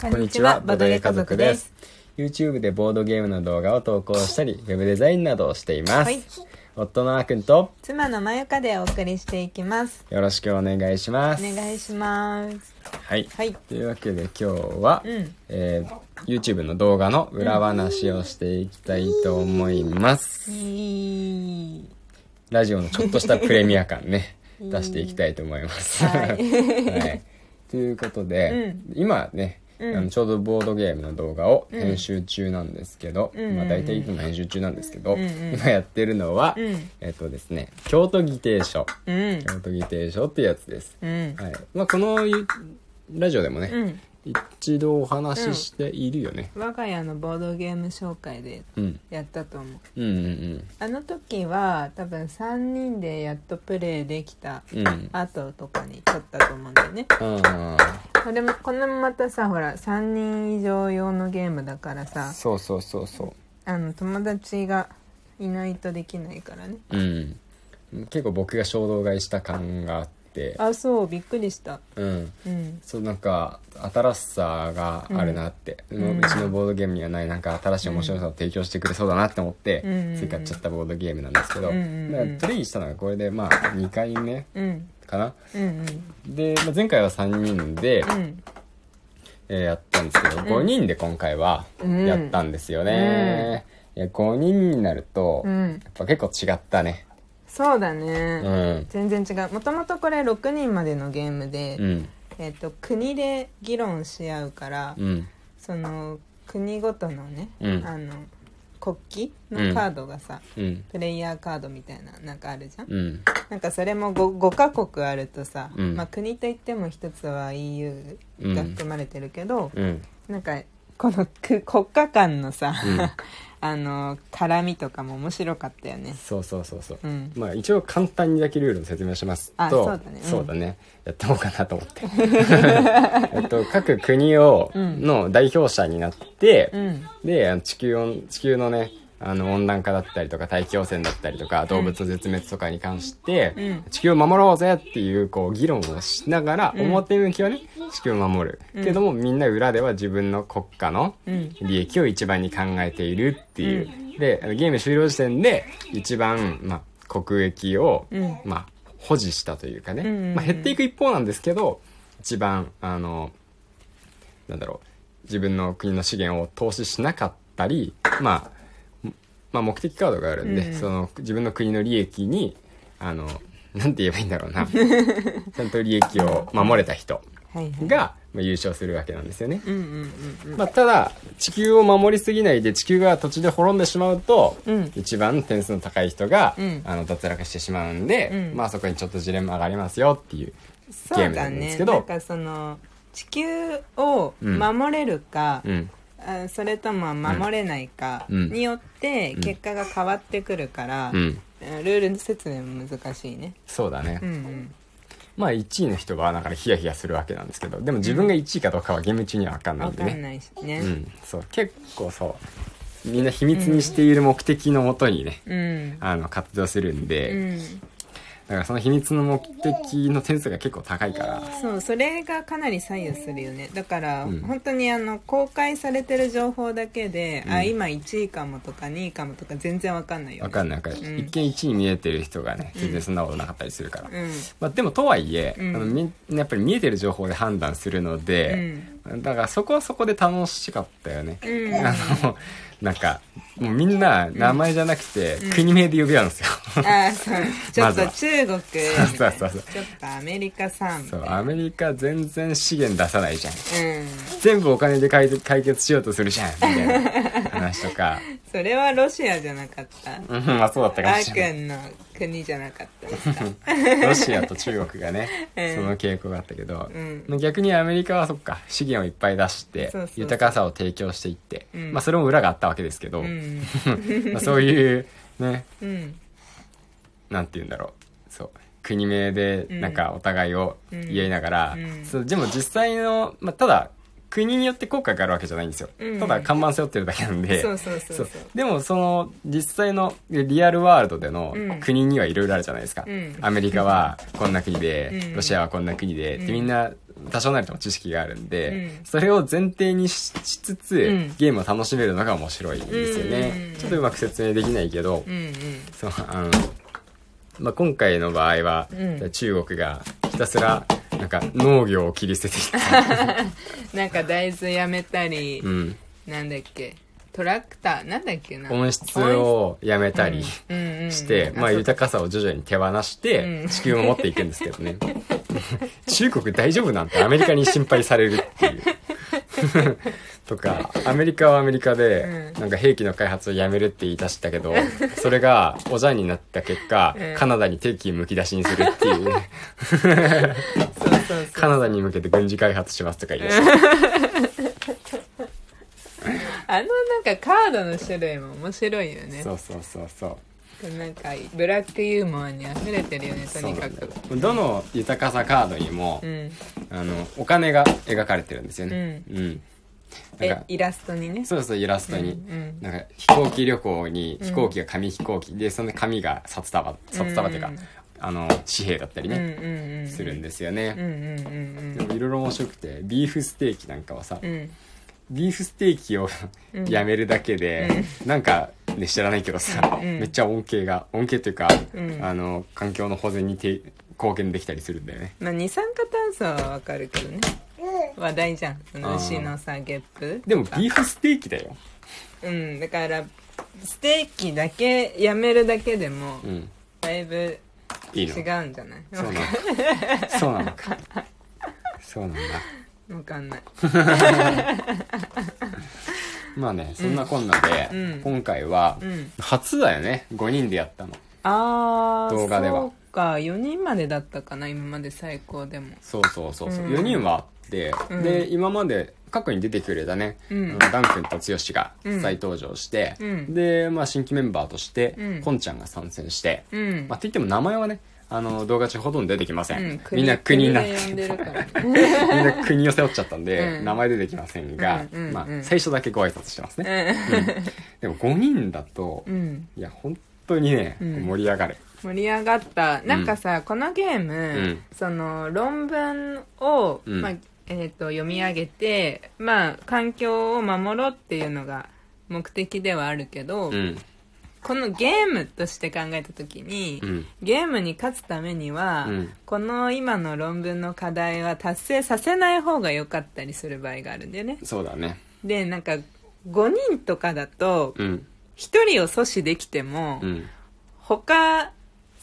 こんにちは、ボドゲ家族です。。YouTube でボードゲームの動画を投稿したり、ウェブデザインなどをしています。はい夫のあーくんと妻のまゆかでお送りしていきます。よろしくお願いします。お願いします。はい。はい。というわけで今日は、うん。えー YouTube の動画の裏話をしていきたいと思います。いい。ラジオのちょっとしたプレミア感ね、うん出していきたいと思います。はい はいということで、今ね、うん。あのちょうどボードゲームの動画を編集中なんですけど、うん。まあ、大体いつも編集中なんですけど、うんうん。今やってるのは、うん。えっとですね京都議定書うん。京都議定書ってやつです、うん。はい。まあ、このゆラジオでもね、うん。一度お話ししているよね、我が家のボードゲーム紹介でうん、やったと思う。うんうんあの時は多分3人でやっとプレイできたうん。うん後とかに撮ったと思うんだよね。あこれも、これもまたさ、ほら、3人以上用のゲームだからあさ、そうそうそうそう。あの、友達がいないとできないからね。うん。結構僕が衝動買いした感があって。あ、そう、びっくりした。うん。うん。そうなんか新しさがあるなって、ううちのボードゲームにはないなんか新しい面白さを提供してくれそうだなって思って、うんつい買っちゃったボードゲームなんですけど、うんうんうんだからプレイしたのがこれでまあ2回目うん。かな。うんで、まあ、前回は3人で、うん。うん。えーやったんですけど、5人で今回はうん。やったんですよね、いや5人になると、やうん。っぱ結構違ったねそうだうね。ん。全然違う。もともとこれ6人までのゲームで、うん。えっ、と、国で議論し合うから、うん。その、国ごとのね、うん。あの、国旗のカードがさ、うん。プレイヤーカードみたいな、なんかあるじゃん？うん。なんかそれも 5, 5カ国あるとさ、うん。まあ国といっても一つは EU が含まれてるけど、うん。なんかこのく国家間のさ、うん あの絡みとかも面白かったよね。そうそうそうそう、うん。まあ一応簡単にだけルールの説明をしますとあそうだね。うん。そうだね。やってもうかなと思って。えっと各国を、うん。の代表者になって、うん。で地球温地球のねあの温暖化だったりとか大気汚染だったりとか動物絶滅とかに関して、うん。地球を守ろうぜっていうこう議論をしながら、うん。表向きはね地球を守る、うん。けどもみんな裏では自分の国家のうん。利益を一番に考えているっていう、でゲーム終了時点で一番、まあ、国益を、うん。まあ、保持したというかね、まあ、減っていく一方なんですけど一番あのなんだろう自分の国の資源を投資しなかったり、まあ、まあ目的カードがあるんで、うん。その自分の国の利益にあのなんて言えばいいんだろうな。ちゃんと利益を守れた人はいはい。が、まあ、優勝するわけなんですよね。うんうんうんまあ、ただ地球を守りすぎないで地球が途中で滅んでしまうと、うん。一番点数の高い人が、うん。あの脱落してしまうんで、うん。まあそこにちょっとジレンマがありますよっていうゲームなんですけど。ねなんかその地球を守れるか、うん。あそれとも守れないかうん。によって結果が変わってくるから、うん。ルール説明も難しいね。そうだね、うんうん。まあ1位の人はだからヒヤヒヤするわけなんですけどでも自分が1位かどうかはゲーム中には分かんないんでね。分かんないしね。うん。そう結構そうみんな秘密にしている目的のもとにね、うん。あの活動するんで、うんだからその秘密の目的の点数が結構高いから。そうそれがかなり左右するよね。だから、うん。本当にあの公開されてる情報だけで、うん。あ今1位かもとか2位かもとか全然わかんないよね。わかんないわかうん。一見1位に見えてる人がね全然そんなことなかったりするから、うん。まあ、でもとはいえ、うん。あのやっぱり見えてる情報で判断するので、だからそこはそこで楽しかったよね、うん。あのなんかもうみんな名前じゃなくて、うん。国名で呼び合うんですよ、あそう。ちょっと中国。そうそうそうちょっとアメリカさん。そいうなアメリカ全然資源出さないじゃん。うん。全部お金で解解決しようとするじゃんみたいな話とか。それはロシアじゃなかった。うんまあそうだったかあもしれない。ーくんの国じゃなかったですか？ロシアと中国がね、う んその傾向があったけど、うん。逆にアメリカはそっか資源をいっぱい出して豊かさを提供していって、うん。まあそれも裏があったわけですけど、うん。まあそういうねうん。なんて言うんだろう。そう。国名でなんかお互いを言いながら、うん。そうでも実際の、まあ、ただ国によって効果があるわけじゃないんですよ、うん。ただ看板背負ってるだけなんで。そうそうそうそう。でもその実際のリアルワールドでのうん。国にはいろいろあるじゃないですか、うん。アメリカはこんな国で、うん。ロシアはこんな国で、うん。ってみんな多少なりとも知識があるんで、うん。それを前提にししつつ、うん。ゲームを楽しめるのが面白いんですよね、うん。ちょっとうまく説明できないけど、うんうん。そうあの、まあ、今回の場合は、うん。中国がひたすらなんか農業を切り捨てていった、なんか大豆やめたり、うん、なんだっけトラクターなんだっけな。温室をやめたりして、まあ、豊かさを徐々に手放してうん。地球を守っていくんですけどね。中国大丈夫なんてアメリカに心配されるってとかアメリカはアメリカでうん。なんか兵器の開発をやめるって言い出したけどそれがおじゃんになった結果うん。カナダに敵機むき出しにするっていう。ねそうそうそう。カナダに向けて軍事開発しますとか言い出してあのなんかカードの種類も面白いよね。そうそうそうそう。なんかブラックユーモアに溢れてるよねとそうなんだにかくよどの豊かさカードにも、うんあのお金が描かれてるんですよね。うん、なんかえイラストにね。そうそうイラストに、うんうん。なんか飛行機旅行に飛行機が紙飛行機、でその紙が札束札束っていうか、うんあの紙幣だったりうんうね、んうん。するんですようんね、うんうん。でもいろいろ面白くてビーフステーキなんかはさ、うん。うんビーフステーキをうん。やめるだけで、なんかね知らないけどさ、うん。めっちゃ恩恵が恩恵というか、うん。あの環境の保全にて貢献できたりするんだよね。まあ二酸化炭素はわかるけどね。話題じゃん。その牛のさゲップでもビーフステーキだよ。うん。だからステーキだけやめるだけでもうん。だいぶ違うんじゃない？そうなの。そうなの。か そうなんだ。わかんない。まあねそんなこんなで、うん。今回はうん。初だよね。5人でやったの。あー動画では。そうか4人までだったかな今まで最高でも。そうそうそうそう、うん。4人はあって、うん。で今まで過去に出てくれたね、うん。あのダン君と剛がうん。再登場して、うん。で、まあ、新規メンバーとして、うん。こんちゃんが参戦して、うん。まあ、といっても名前はねあの動画中ほとんど出てきません、うんみんな国にな。っで呼んでるからね みんな国を背負っちゃったんで、うん。名前出てきませんが、うんうんうんまあ、最初だけご挨拶してますね、でも5人だと、うんうん。いや本当にね、うん。盛り上がる。盛り上がった。なんかさ、このゲーム、ん。その論文を、うん。まあえー、と読み上げてまあ環境を守ろうっていうのが目的ではあるけど、うん。このゲームとして考えた時に、うん。ゲームに勝つためには、うん。この今の論文の課題は達成させない方が良かったりする場合があるんだよね。そうだね。でなんか5人とかだとうん1人を阻止できても、うん。他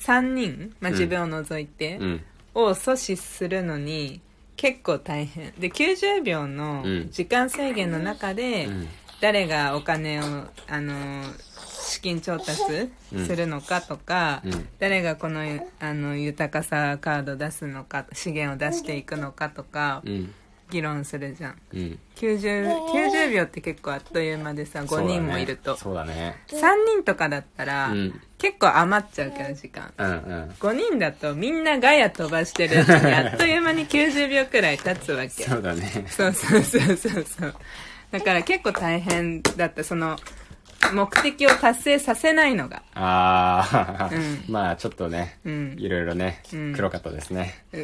3人、まあ、自分を除いて、うん。を阻止するのに結構大変。で90秒のうん。時間制限の中で、うん。誰がお金をあの資金調達するのかとか、うん。誰がこのあの豊かさカード出すのか資源を出していくのかとかうん議論するじゃん。うん。90 90秒って結構あっという間でさ5人もいると、そうだね。3人とかだったら、うん。結構余っちゃうから時間。うんうん。5人だとみんなガヤ飛ばしてるうちにあっという間に90秒くらい経つわけ。そうだね。そうそうそうそうそう。だから結構大変だった。その目的を達成させないのが。ああ、うん。まあちょっとね、うん。いろいろね、うん。黒かったですね、う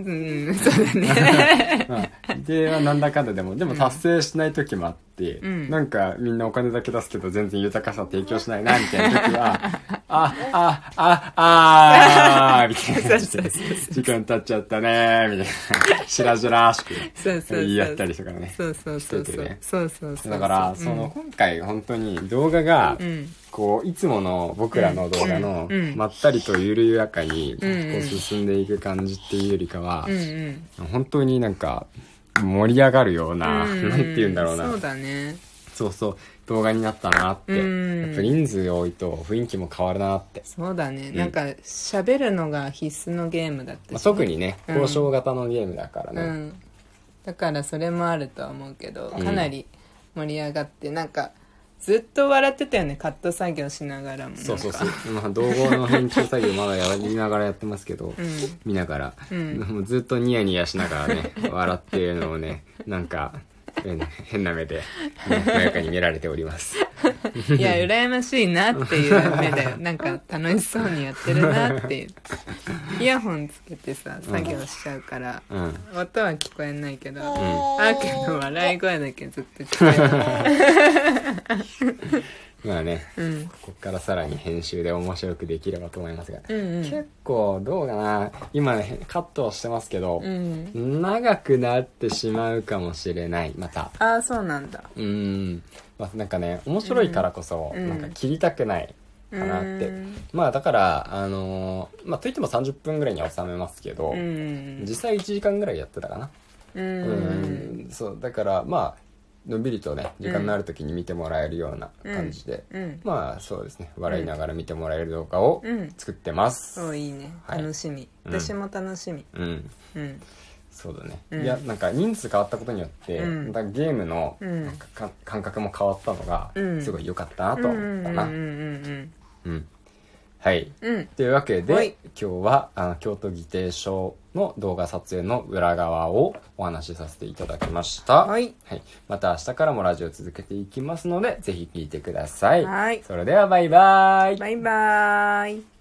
んそうだね。まあ、で、まあなんだかんだでもでも達成しない時もあって、うん。なんかみんなお金だけ出すけど全然豊かさ提供しないなみたいな時は あああああみたいな感じで。時間経っちゃったねみたいな。しらじらしく。そうそうそう言い合ったりとかね。そうそうそうそう。そうそうだから、その今回本当に動画が、うん。こういつもの僕らの動画のまったりと緩やかにこう進んでいく感じっていうよりかは本当になんか盛り上がるようなうん。なんて言うんだろうな。そうだね。そうそう動画になったなって。うん。やっぱ人数多いと雰囲気も変わるなって。そうだね、ん。なんか喋るのが必須のゲームだったし、まあ特にねうん。交渉型のゲームだからね。うん、だからそれもあるとは思うけどうん。かなり盛り上がって、なんかずっと笑ってたよね。カット作業しながらも。そうそうそう。まあ、動画の編集作業まだやりながらやってますけど、ん。見ながら、うずっとニヤニヤしながらね、笑ってるのをね、なんか、変変な目で、ね、まやかに見られております。いや羨ましいなっていう目だよなんか楽しそうにやってるなっていうイヤホンつけてさ作業しちゃうから、うん。音は聞こえないけど、アーケの笑い声だけずっと聞こえる まあね、うん。こっからさらに編集で面白くできればと思いますが、うんうん。結構どうかな。今ねカットをしてますけど、うん。長くなってしまうかもしれないまた。ああそうなんだ。うん、まあ、なんかね面白いからこそ、うん。なんか切りたくないかなって、うん。まあだからあのーまあといっても30分ぐらいには収めますけど、うん。実際1時間ぐらいやってたかな。ううんん。そうだからまあのんびりとね時間のある時に見てもらえるような感じで、うん。まあそうですね笑いながら見てもらえる動画をうん。作ってます。そういいね。はい。楽しみ、うん。私も楽しみ。うん。うん。そうだね、うん。いやなんか人数変わったことによって、うん。またゲームのうん。なんかか感覚も変わったのがうん。すごい良かったなと思ったな。うんうんうんはいうん。うんというわけで、はい。今日はあの京都議定書の動画撮影の裏側をお話しさせていただきました。はい。また明日からもラジオ続けていきますので、ぜひ聞いてください。はい。それではバイバイ。バイバーイ